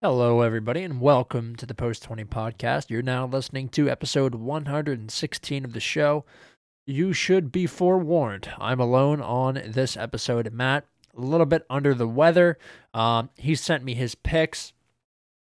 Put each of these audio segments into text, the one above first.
Hello, everybody, and welcome to the Post 20 podcast. You're now listening to episode 116 of the show. You should be forewarned. I'm alone on this episode. Matt, a little bit under the weather. Um, he sent me his picks.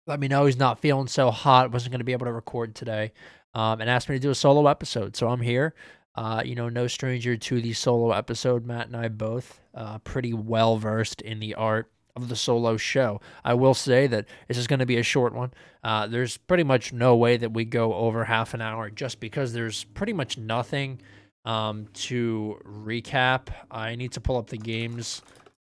Let me know he's not feeling so hot. Wasn't going to be able to record today. Um, and asked me to do a solo episode. So I'm here. Uh, you know, no stranger to the solo episode. Matt and I both uh, pretty well versed in the art of the solo show. I will say that this is going to be a short one. Uh, there's pretty much no way that we go over half an hour just because there's pretty much nothing um, to recap. I need to pull up the games.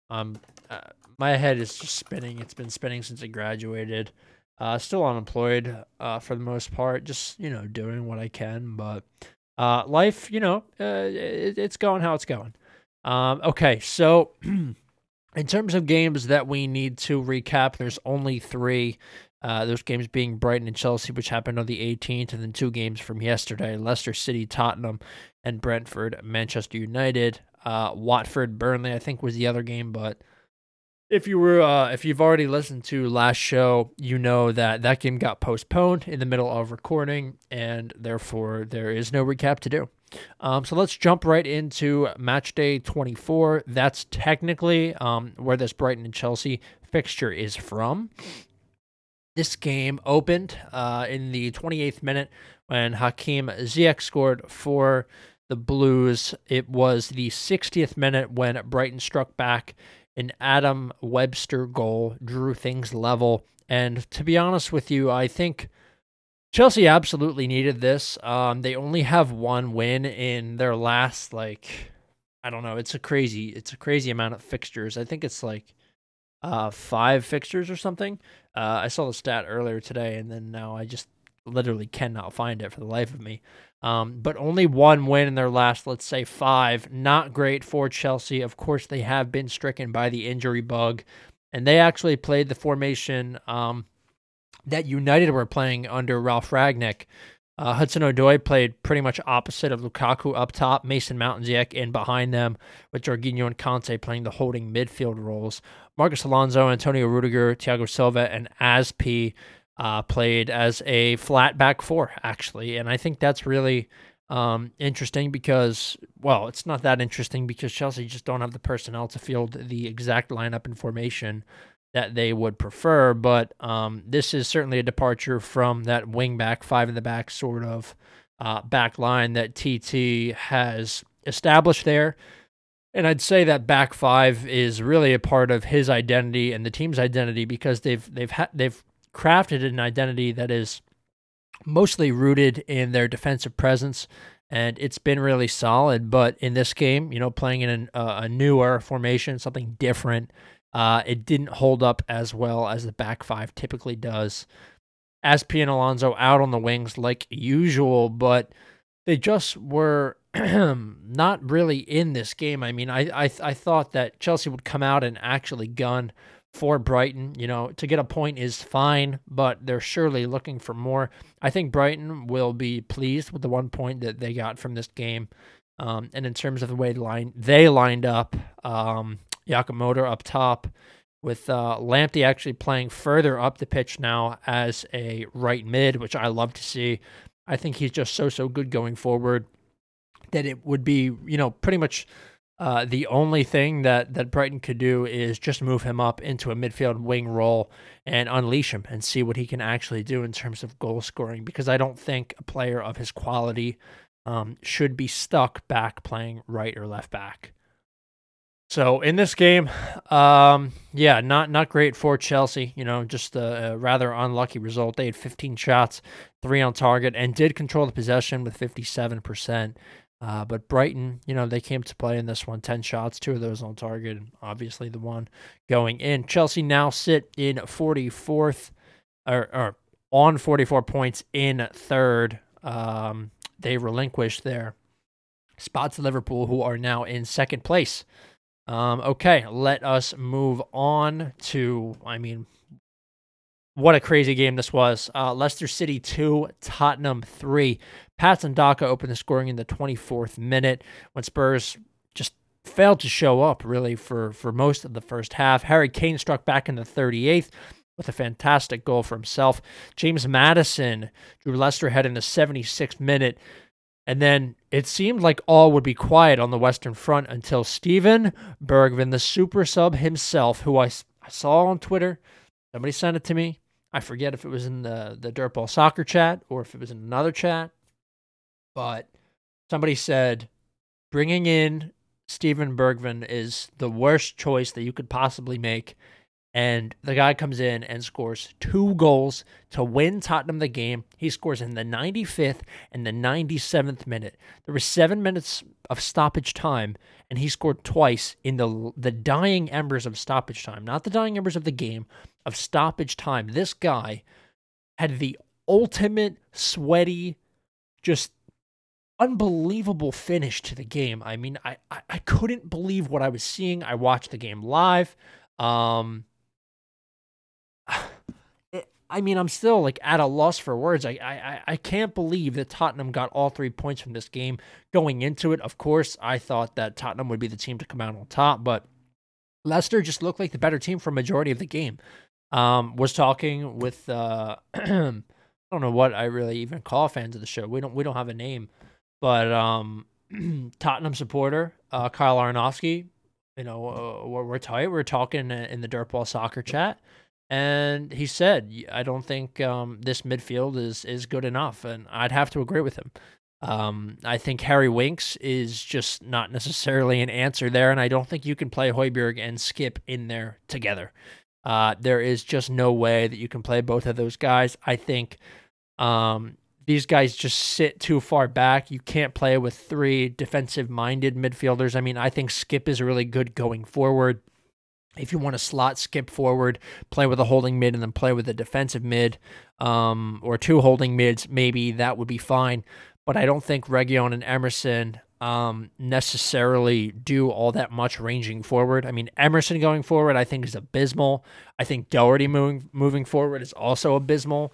Um, uh, my head is just spinning. It's been spinning since I graduated. Uh, still unemployed uh, for the most part, just you know doing what I can. But uh, life, you know, uh, it, it's going how it's going. Um, okay, so In terms of games that we need to recap, there's only three. Uh, those games being Brighton and Chelsea, which happened on the 18th, and then two games from yesterday Leicester City, Tottenham, and Brentford, Manchester United. Uh, Watford, Burnley, I think was the other game, but if you were uh, if you've already listened to last show, you know that that game got postponed in the middle of recording, and therefore there is no recap to do. Um, so let's jump right into match day 24. That's technically um, where this Brighton and Chelsea fixture is from. This game opened uh, in the 28th minute when Hakim Ziyech scored for the Blues. It was the 60th minute when Brighton struck back. An Adam Webster goal drew things level. And to be honest with you, I think Chelsea absolutely needed this. Um, they only have one win in their last like I don't know. It's a crazy it's a crazy amount of fixtures. I think it's like uh five fixtures or something. Uh, I saw the stat earlier today, and then now I just literally cannot find it for the life of me. Um, but only one win in their last, let's say, five. Not great for Chelsea. Of course, they have been stricken by the injury bug, and they actually played the formation um, that United were playing under Ralf Rangnick. Uh, Hudson Odoi played pretty much opposite of Lukaku up top, Mason Mount and in behind them, with Jorginho and Kanté playing the holding midfield roles. Marcos Alonso, Antonio Rudiger, Thiago Silva, and Azpi uh, played as a flat back four, actually. And I think that's really um, interesting because, well, it's not that interesting because Chelsea just don't have the personnel to field the exact lineup and formation that they would prefer. But um, this is certainly a departure from that wing back, five in the back sort of uh, back line that TT has established there. And I'd say that back five is really a part of his identity and the team's identity because they've they've ha- they've crafted an identity that is mostly rooted in their defensive presence and it's been really solid. But in this game, you know, playing in an, uh, a newer formation, something different, uh, it didn't hold up as well as the back five typically does. Azpi and Alonso out on the wings like usual, but they just were not really in this game. I mean, I, I I thought that Chelsea would come out and actually gun for Brighton. You know, to get a point is fine, but they're surely looking for more. I think Brighton will be pleased with the one point that they got from this game. Um, and in terms of the way line they lined up, um, Yamamoto up top, with uh, Lamptey actually playing further up the pitch now as a right mid, which I love to see. I think he's just so so good going forward that it would be you know pretty much uh, the only thing that that Brighton could do is just move him up into a midfield wing role and unleash him and see what he can actually do in terms of goal scoring. Because I don't think a player of his quality um, should be stuck back playing right or left back. So in this game, um, yeah, not not great for Chelsea. You know, just a, a, rather unlucky result. They had 15 shots, three on target, and did control the possession with 57 percent. Uh, but Brighton, you know, they came to play in this one, 10 shots, two of those on target, and obviously the one going in. Chelsea now sit in 44th, or, or on 44 points in third. Um, they relinquished their spot to Liverpool, who are now in second place. Um, okay, let us move on to, I mean, what a crazy game this was. Uh, Leicester City 2, Tottenham 3. Patson Daka opened the scoring in the 24th minute when Spurs just failed to show up really for, for most of the first half. Harry Kane struck back in the 38th. with a fantastic goal for himself. James Maddison drew Leicester ahead in the 76th minute. And then it seemed like all would be quiet on the Western Front until Steven Bergwijn, the super sub himself, who I, I saw on Twitter, somebody sent it to me. I forget if it was in the, the Dirtball Soccer chat or if it was in another chat. But somebody said bringing in Steven Bergwijn is the worst choice that you could possibly make and the guy comes in and scores two goals to win Tottenham the game. He scores in the 95th and the 97th minute. There were seven minutes of stoppage time, and he scored twice in the the dying embers of stoppage time, not the dying embers of the game, of stoppage time. This guy had the ultimate sweaty, just unbelievable finish to the game. I mean, I, I, I couldn't believe what I was seeing. I watched the game live. Um, I mean, I'm still like at a loss for words. I, I I can't believe that Tottenham got all three points from this game. Going into it, of course, I thought that Tottenham would be the team to come out on top, but Leicester just looked like the better team for a majority of the game. Um, was talking with uh, I don't know what I really even call fans of the show. We don't we don't have a name, but um, Tottenham supporter uh, Kyle Aronofsky. You know, uh, we're, we're tight. We're talking in the Dirtball Soccer chat and he said, "I don't think um, this midfield is is good enough," and I'd have to agree with him. Um, I think Harry Winks is just not necessarily an answer there, and I don't think you can play Højbjerg and Skipp in there together. Uh, there is just no way that you can play both of those guys. I think um, these guys just sit too far back. You can't play with three defensive minded midfielders. I mean, I think Skipp is really good going forward. If you want to slot Skipp forward, play with a holding mid and then play with a defensive mid um, or two holding mids, maybe that would be fine. But I don't think Reguilón and Emerson um, necessarily do all that much ranging forward. I mean, Emerson going forward, I think is abysmal. I think Doherty moving moving forward is also abysmal.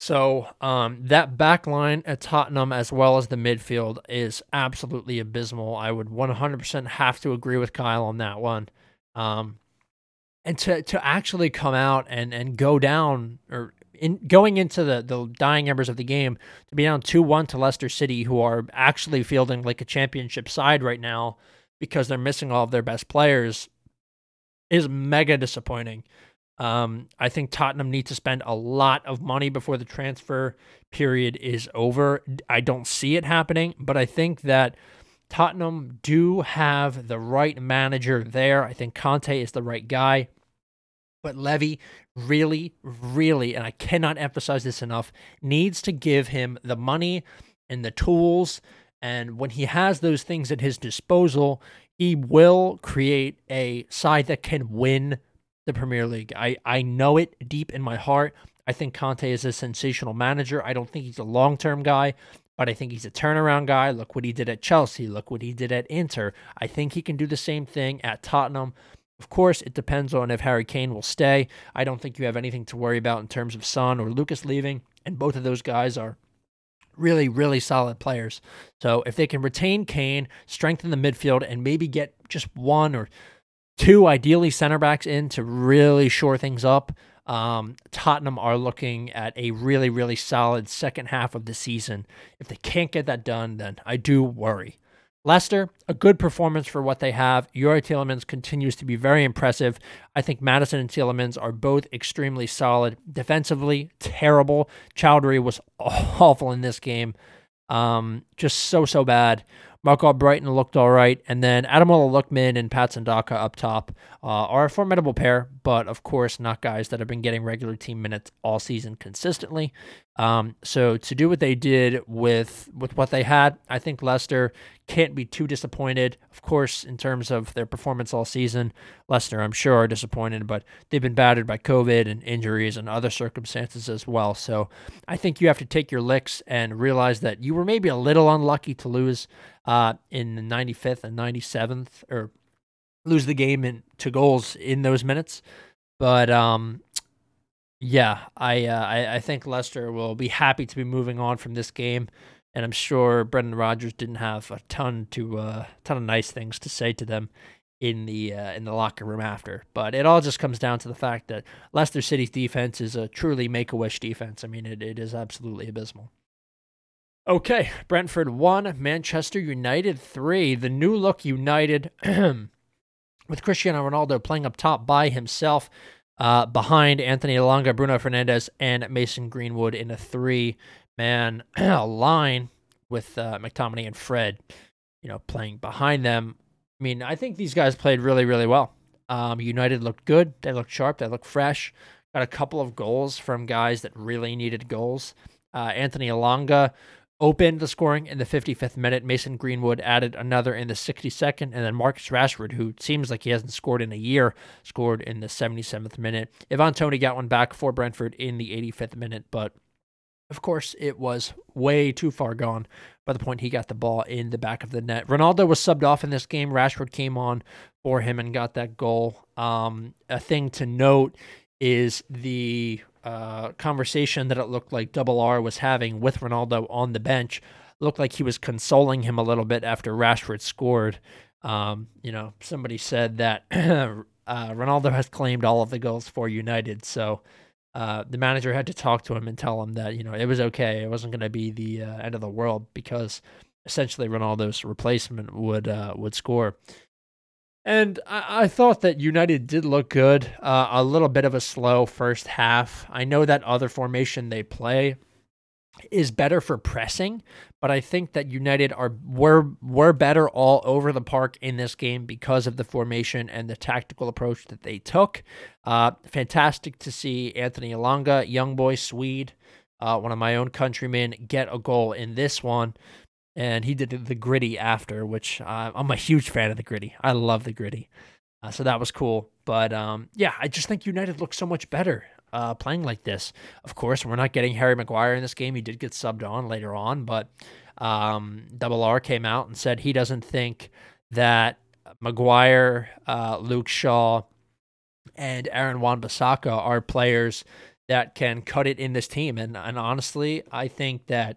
So um, that back line at Tottenham, as well as the midfield, is absolutely abysmal. I would 100% have to agree with Kyle on that one. Um, and to to actually come out and and go down or in going into the the dying embers of the game to be down 2-1 to Leicester City who are actually fielding like a championship side right now because they're missing all of their best players is mega disappointing. Um, I think Tottenham need to spend a lot of money before the transfer period is over. I don't see it happening, but I think that Tottenham do have the right manager there. I think Conte is the right guy. But Levy really, really, and I cannot emphasize this enough, needs to give him the money and the tools. And when he has those things at his disposal, he will create a side that can win the Premier League. I, I know it deep in my heart. I think Conte is a sensational manager. I don't think he's a long term guy but I think he's a turnaround guy. Look what he did at Chelsea. Look what he did at Inter. I think he can do the same thing at Tottenham. Of course, it depends on if Harry Kane will stay. I don't think you have anything to worry about in terms of Son or Lucas leaving, and both of those guys are really, really solid players. So if they can retain Kane, strengthen the midfield, and maybe get just one or two, ideally center backs in to really shore things up, um, Tottenham are looking at a really, really solid second half of the season. If they can't get that done, then I do worry. Leicester, a good performance for what they have. Youri Tielemans continues to be very impressive. I think Maddison and Tielemans are both extremely solid. Defensively, terrible. Choudhury was awful in this game. Um, just so, so bad. Marc Albrighton looked all right. And then Ademola Lookman and Patson Daka up top uh, are a formidable pair, but of course, not guys that have been getting regular team minutes all season consistently. Um, so to do what they did with with what they had, I think Leicester can't be too disappointed. Of course, in terms of their performance all season, Leicester, I'm sure, are disappointed, but they've been battered by COVID and injuries and other circumstances as well. So I think you have to take your licks and realize that you were maybe a little unlucky to lose uh, in the 95th and 97th, or lose the game in to goals in those minutes. But um, yeah, I, uh, I I think Leicester will be happy to be moving on from this game, and I'm sure Brendan Rodgers didn't have a ton to uh, ton of nice things to say to them in the uh, in the locker room after. But it all just comes down to the fact that Leicester City's defense is a truly make a wish defense. I mean, it, it is absolutely abysmal. Okay, Brentford one, Manchester United three. The new look United with Cristiano Ronaldo playing up top by himself, uh, behind Anthony Elanga, Bruno Fernandes, and Mason Greenwood in a three man line with uh, McTominay and Fred, you know, playing behind them. I mean, I think these guys played really, really well. Um, United looked good. They looked sharp. They looked fresh. Got a couple of goals from guys that really needed goals. Uh, Anthony Elanga opened the scoring in the 55th minute. Mason Greenwood added another in the 62nd. And then Marcus Rashford, who seems like he hasn't scored in a year, scored in the 77th minute. Ivan Toney got one back for Brentford in the 85th minute, but of course, it was way too far gone by the point he got the ball in the back of the net. Ronaldo was subbed off in this game. Rashford came on for him and got that goal. Um, a thing to note is the uh, conversation that it looked like Double R was having with Ronaldo on the bench. Looked like he was consoling him a little bit after Rashford scored. Um, you know, somebody said that uh, Ronaldo has claimed all of the goals for United, so uh, the manager had to talk to him and tell him that you know it was okay. It wasn't going to be the uh, end of the world because essentially Ronaldo's replacement would uh, would score. And I, I, thought that United did look good. Uh, a little bit of a slow first half. I know that other formation they play is better for pressing, but I think that United are were were better all over the park in this game because of the formation and the tactical approach that they took. Uh, fantastic to see Anthony Elanga, young boy Swede, uh, one of my own countrymen, get a goal in this one, and he did the gritty after, which uh, I'm a huge fan of the gritty. I love the gritty. Uh, so that was cool. But um, yeah, I just think United looks so much better uh, playing like this. Of course, we're not getting Harry Maguire in this game. He did get subbed on later on, but um, Double R came out and said he doesn't think that Maguire, uh, Luke Shaw, and Aaron Wan-Bissaka are players that can cut it in this team. And and honestly, I think that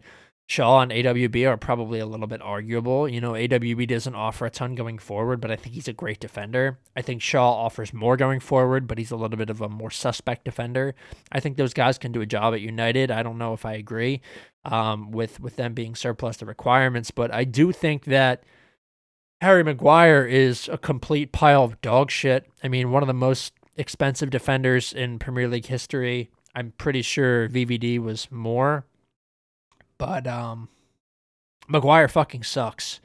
Shaw and AWB are probably a little bit arguable. You know, AWB doesn't offer a ton going forward, but I think he's a great defender. I think Shaw offers more going forward, but he's a little bit of a more suspect defender. I think those guys can do a job at United. I don't know if I agree um, with with them being surplus to requirements, but I do think that Harry Maguire is a complete pile of dog shit. I mean, one of the most expensive defenders in Premier League history. I'm pretty sure VVD was more but um, Maguire fucking sucks.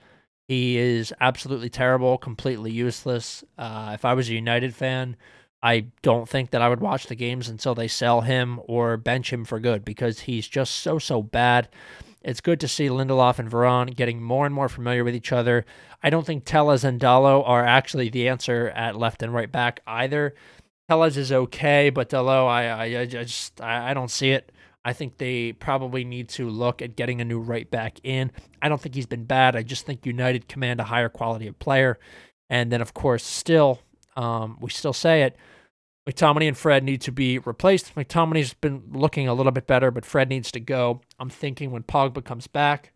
He is absolutely terrible, completely useless. Uh, if I was a United fan, I don't think that I would watch the games until they sell him or bench him for good because he's just so, so bad. It's good to see Lindelof and Varane getting more and more familiar with each other. I don't think Telles and Dalot are actually the answer at left and right back either. Telles is okay, but Dalot, I, I, I just I, I don't see it. I think they probably need to look at getting a new right back in. I don't think he's been bad. I just think United command a higher quality of player. And then, of course, still, um, we still say it. McTominay and Fred need to be replaced. McTominay's been looking a little bit better, but Fred needs to go. I'm thinking when Pogba comes back,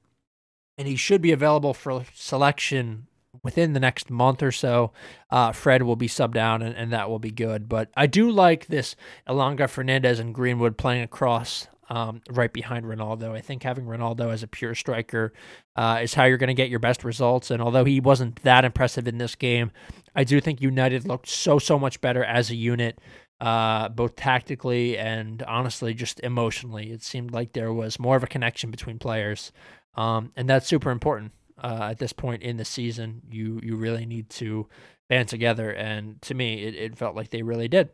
and he should be available for selection within the next month or so, uh, Fred will be subbed down and, and that will be good. But I do like this Elanga Fernandes and Greenwood playing across um, right behind Ronaldo. I think having Ronaldo as a pure striker uh, is how you're going to get your best results. And although he wasn't that impressive in this game, I do think United looked so, so much better as a unit, uh, both tactically and honestly just emotionally. It seemed like there was more of a connection between players. Um, and that's super important. Uh, at this point in the season, you you really need to band together, and to me, it, it felt like they really did.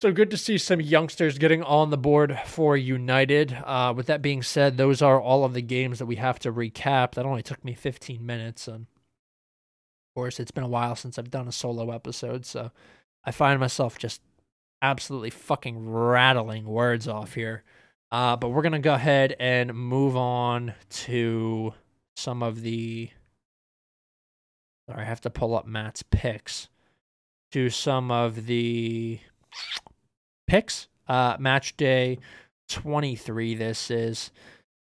So good to see some youngsters getting on the board for United. Uh, with that being said, those are all of the games that we have to recap. That only took me 15 minutes. And of course, it's been a while since I've done a solo episode. So I find myself just absolutely fucking rattling words off here. Uh, but we're going to go ahead and move on to some of the. Sorry, I have to pull up Matt's picks. To some of the picks. Uh, match day 23, this is.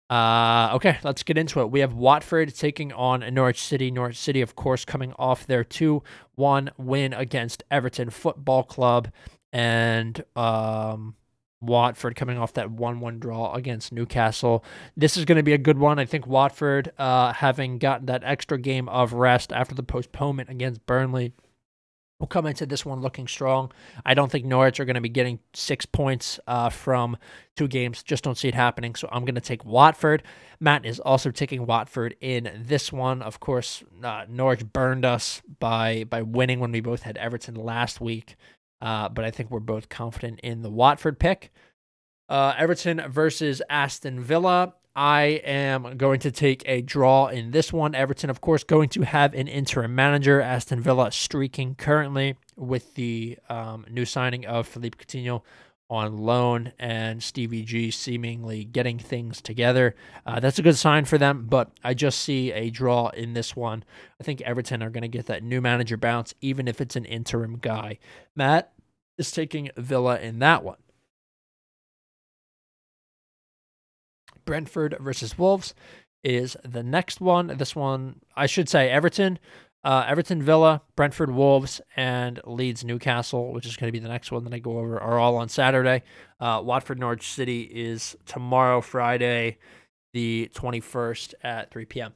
Uh, okay, let's get into it. We have Watford taking on Norwich City. Norwich City, of course, coming off their 2 1 win against Everton Football Club. And um, Watford coming off that 1 1 draw against Newcastle. This is going to be a good one. I think Watford, uh, having gotten that extra game of rest after the postponement against Burnley, will come into this one looking strong. I don't think Norwich are going to be getting six points uh, from two games. Just don't see it happening. So I'm going to take Watford. Matt is also taking Watford in this one. Of course, uh, Norwich burned us by by winning when we both had Everton last week. Uh, but I think we're both confident in the Watford pick. Uh, Everton versus Aston Villa. I am going to take a draw in this one. Everton, of course, going to have an interim manager. Aston Villa streaking currently with the um, new signing of Philippe Coutinho on loan and Stevie G seemingly getting things together. Uh, that's a good sign for them, but I just see a draw in this one. I think Everton are going to get that new manager bounce, even if it's an interim guy. Matt is taking Villa in that one. Brentford versus Wolves is the next one. This one, I should say, Everton, uh, Everton Villa, Brentford Wolves, and Leeds Newcastle, which is going to be the next one that I go over, are all on Saturday. Uh, Watford Norwich City is tomorrow, Friday, the 21st at 3 p.m.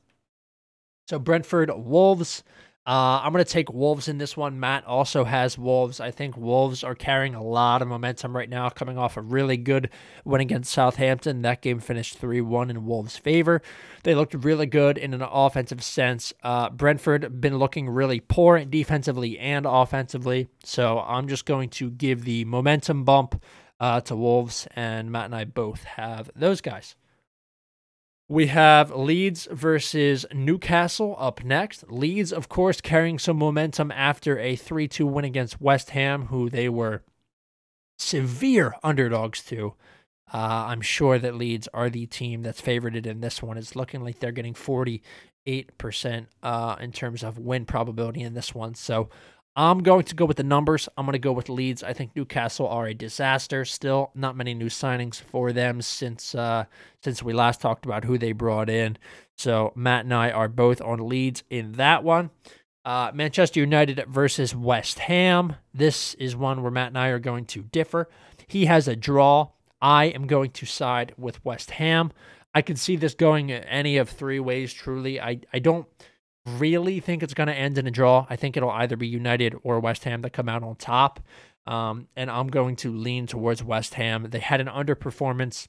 So Brentford Wolves. Uh, I'm going to take Wolves in this one. Matt also has Wolves. I think Wolves are carrying a lot of momentum right now, coming off a really good win against Southampton. That game finished 3 1 in Wolves' favor. They looked really good in an offensive sense. Uh, Brentford been looking really poor defensively and offensively. So I'm just going to give the momentum bump uh, to Wolves, and Matt and I both have those guys. We have Leeds versus Newcastle up next. Leeds, of course, carrying some momentum after a 3 2 win against West Ham, who they were severe underdogs to. Uh, I'm sure that Leeds are the team that's favorited in this one. It's looking like they're getting 48% uh, in terms of win probability in this one. So I'm going to go with the numbers. I'm going to go with Leeds. I think Newcastle are a disaster. Still, not many new signings for them since uh, since we last talked about who they brought in. So Matt and I are both on Leeds in that one. Uh, Manchester United versus West Ham. This is one where Matt and I are going to differ. He has a draw. I am going to side with West Ham. I can see this going any of three ways. Truly, I I don't really think it's going to end in a draw. I think it'll either be United or West Ham that come out on top. Um, and I'm going to lean towards West Ham. They had an underperformance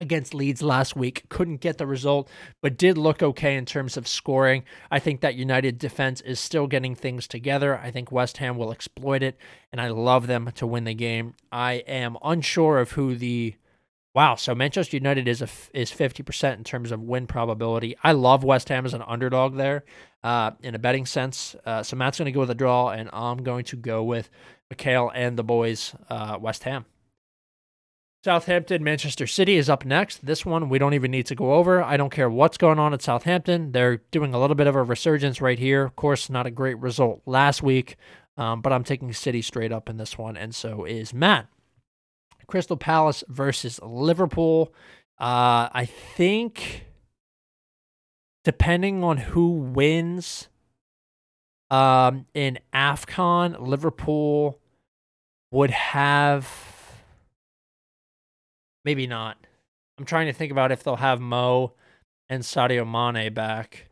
against Leeds last week. Couldn't get the result, but did look okay in terms of scoring. I think that United defense is still getting things together. I think West Ham will exploit it, and I love them to win the game. I am unsure of who the Wow, so Manchester United is a is fifty percent in terms of win probability. I love West Ham as an underdog there, uh, in a betting sense. Uh, so Matt's going to go with a draw, and I'm going to go with Mikhail and the boys, uh, West Ham. Southampton, Manchester City is up next. This one we don't even need to go over. I don't care what's going on at Southampton. They're doing a little bit of a resurgence right here. Of course, not a great result last week, um, but I'm taking City straight up in this one, and so is Matt. Crystal Palace versus Liverpool. Uh, I think depending on who wins um, in AFCON, Liverpool would have maybe not. I'm trying to think about if they'll have Mo and Sadio Mane back.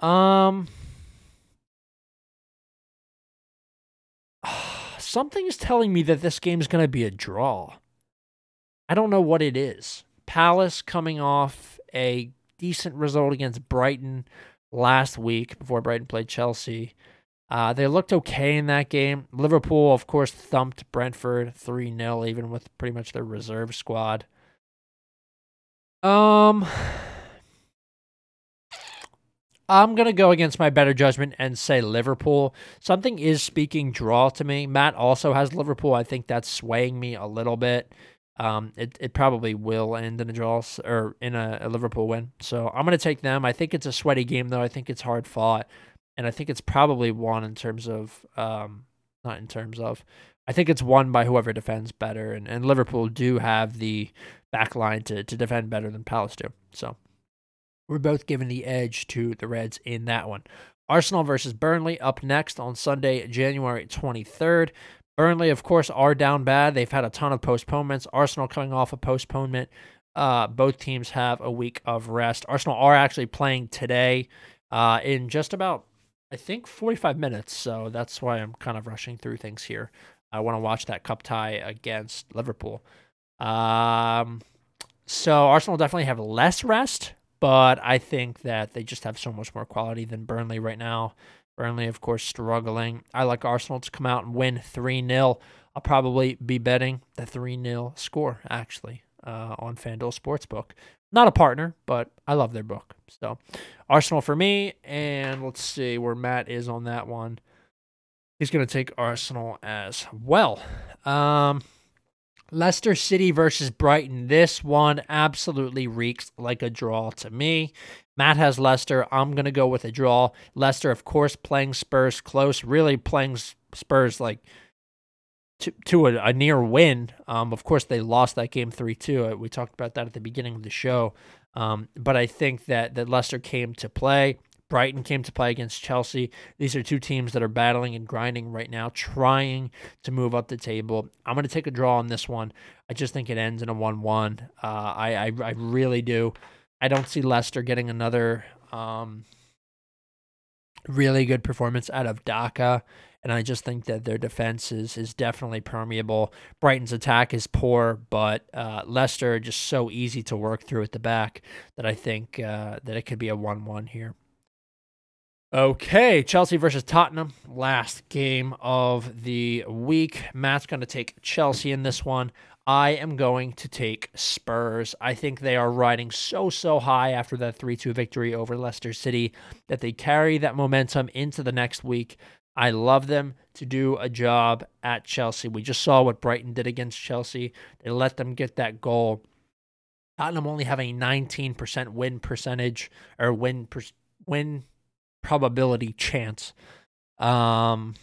Um something is telling me that this game is going to be a draw. I don't know what it is. Palace coming off a decent result against Brighton last week before Brighton played Chelsea. Uh, they looked okay in that game. Liverpool, of course, thumped Brentford 3 0, even with pretty much their reserve squad. Um, I'm going to go against my better judgment and say Liverpool. Something is speaking draw to me. Matt also has Liverpool. I think that's swaying me a little bit. Um, it, it probably will end in a draw or in a, a Liverpool win. So I'm going to take them. I think it's a sweaty game, though. I think it's hard fought. And I think it's probably won in terms of, um, not in terms of, I think it's won by whoever defends better. And, and Liverpool do have the back line to, to defend better than Palace do. So we're both giving the edge to the Reds in that one. Arsenal versus Burnley up next on Sunday, January 23rd. Burnley, of course, are down bad. They've had a ton of postponements. Arsenal coming off a postponement. Uh, both teams have a week of rest. Arsenal are actually playing today uh, in just about, I think, 45 minutes. So that's why I'm kind of rushing through things here. I want to watch that cup tie against Liverpool. Um, so Arsenal definitely have less rest, but I think that they just have so much more quality than Burnley right now. Burnley, of course, struggling. I like Arsenal to come out and win 3 0. I'll probably be betting the 3 0 score, actually, uh, on FanDuel Sportsbook. Not a partner, but I love their book. So, Arsenal for me. And let's see where Matt is on that one. He's going to take Arsenal as well. Um, Leicester City versus Brighton. This one absolutely reeks like a draw to me. Matt has Leicester. I'm going to go with a draw. Leicester, of course, playing Spurs close, really playing Spurs like to, to a, a near win. Um, of course, they lost that game 3 2. We talked about that at the beginning of the show. Um, but I think that, that Leicester came to play. Brighton came to play against Chelsea. These are two teams that are battling and grinding right now, trying to move up the table. I'm going to take a draw on this one. I just think it ends in a 1 1. Uh, I, I, I really do. I don't see Leicester getting another um, really good performance out of Daka. And I just think that their defense is, is definitely permeable. Brighton's attack is poor, but uh, Leicester just so easy to work through at the back that I think uh, that it could be a 1 1 here. Okay, Chelsea versus Tottenham, last game of the week. Matt's going to take Chelsea in this one. I am going to take Spurs. I think they are riding so, so high after that 3 2 victory over Leicester City that they carry that momentum into the next week. I love them to do a job at Chelsea. We just saw what Brighton did against Chelsea. They let them get that goal. Tottenham only have a 19% win percentage or win per, win probability chance. Um,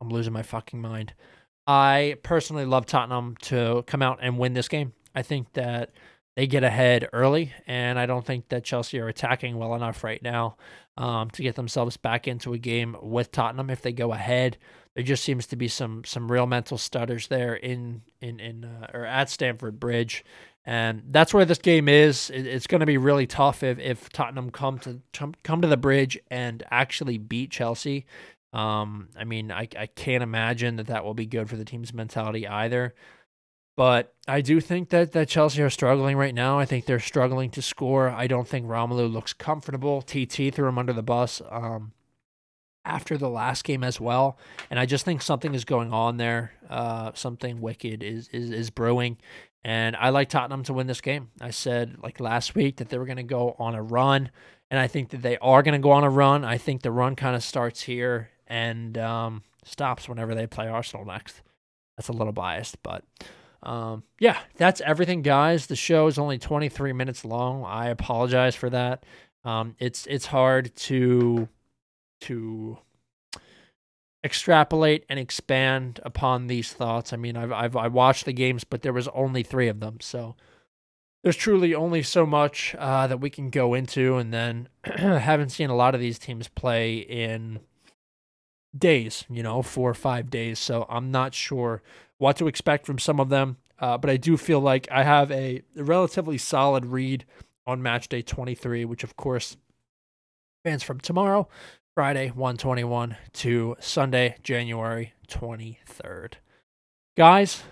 I'm losing my fucking mind. I personally love Tottenham to come out and win this game. I think that they get ahead early, and I don't think that Chelsea are attacking well enough right now um, to get themselves back into a game with Tottenham. If they go ahead, there just seems to be some some real mental stutters there in in in uh, or at Stamford Bridge, and that's where this game is. It's going to be really tough if, if Tottenham come to come to the bridge and actually beat Chelsea. Um, I mean, I, I can't imagine that that will be good for the team's mentality either. But I do think that, that Chelsea are struggling right now. I think they're struggling to score. I don't think Romelu looks comfortable. TT threw him under the bus um, after the last game as well. And I just think something is going on there. Uh, something wicked is, is, is brewing. And I like Tottenham to win this game. I said like last week that they were going to go on a run, and I think that they are going to go on a run. I think the run kind of starts here and um, stops whenever they play Arsenal next. That's a little biased, but um, yeah, that's everything, guys. The show is only 23 minutes long. I apologize for that. Um, it's it's hard to to extrapolate and expand upon these thoughts. I mean, I've, I've I watched the games, but there was only three of them, so there's truly only so much uh, that we can go into, and then I haven't seen a lot of these teams play in days, you know, four or five days. So I'm not sure what to expect from some of them, uh, but I do feel like I have a relatively solid read on match day 23, which of course fans from tomorrow Friday 121 to Sunday, January 23rd. Guys,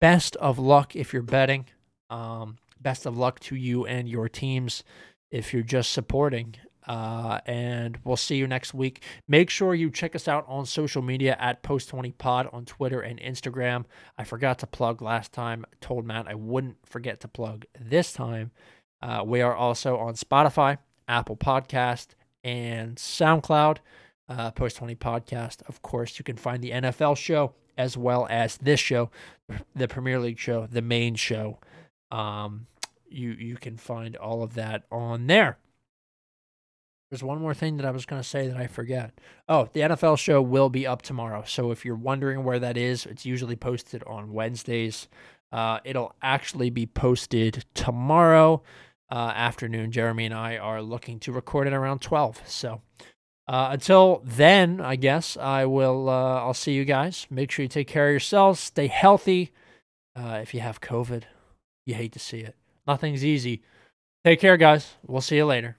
best of luck if you're betting. Um, best of luck to you and your teams if you're just supporting. Uh, and we'll see you next week. Make sure you check us out on social media at Post20Pod on Twitter and Instagram. I forgot to plug last time. Told Matt I wouldn't forget to plug this time. Uh, we are also on Spotify, Apple Podcast, and SoundCloud. Uh, Post 20 podcast. Of course, you can find the NFL show as well as this show, the Premier League show, the main show. Um, you you can find all of that on there. There's one more thing that I was going to say that I forget. Oh, the NFL show will be up tomorrow. So if you're wondering where that is, it's usually posted on Wednesdays. Uh, it'll actually be posted tomorrow uh, afternoon. Jeremy and I are looking to record it around 12. So uh, until then, I guess I will. Uh, I'll see you guys. Make sure you take care of yourselves. Stay healthy. Uh, if you have COVID, you hate to see it. Nothing's easy. Take care, guys. We'll see you later.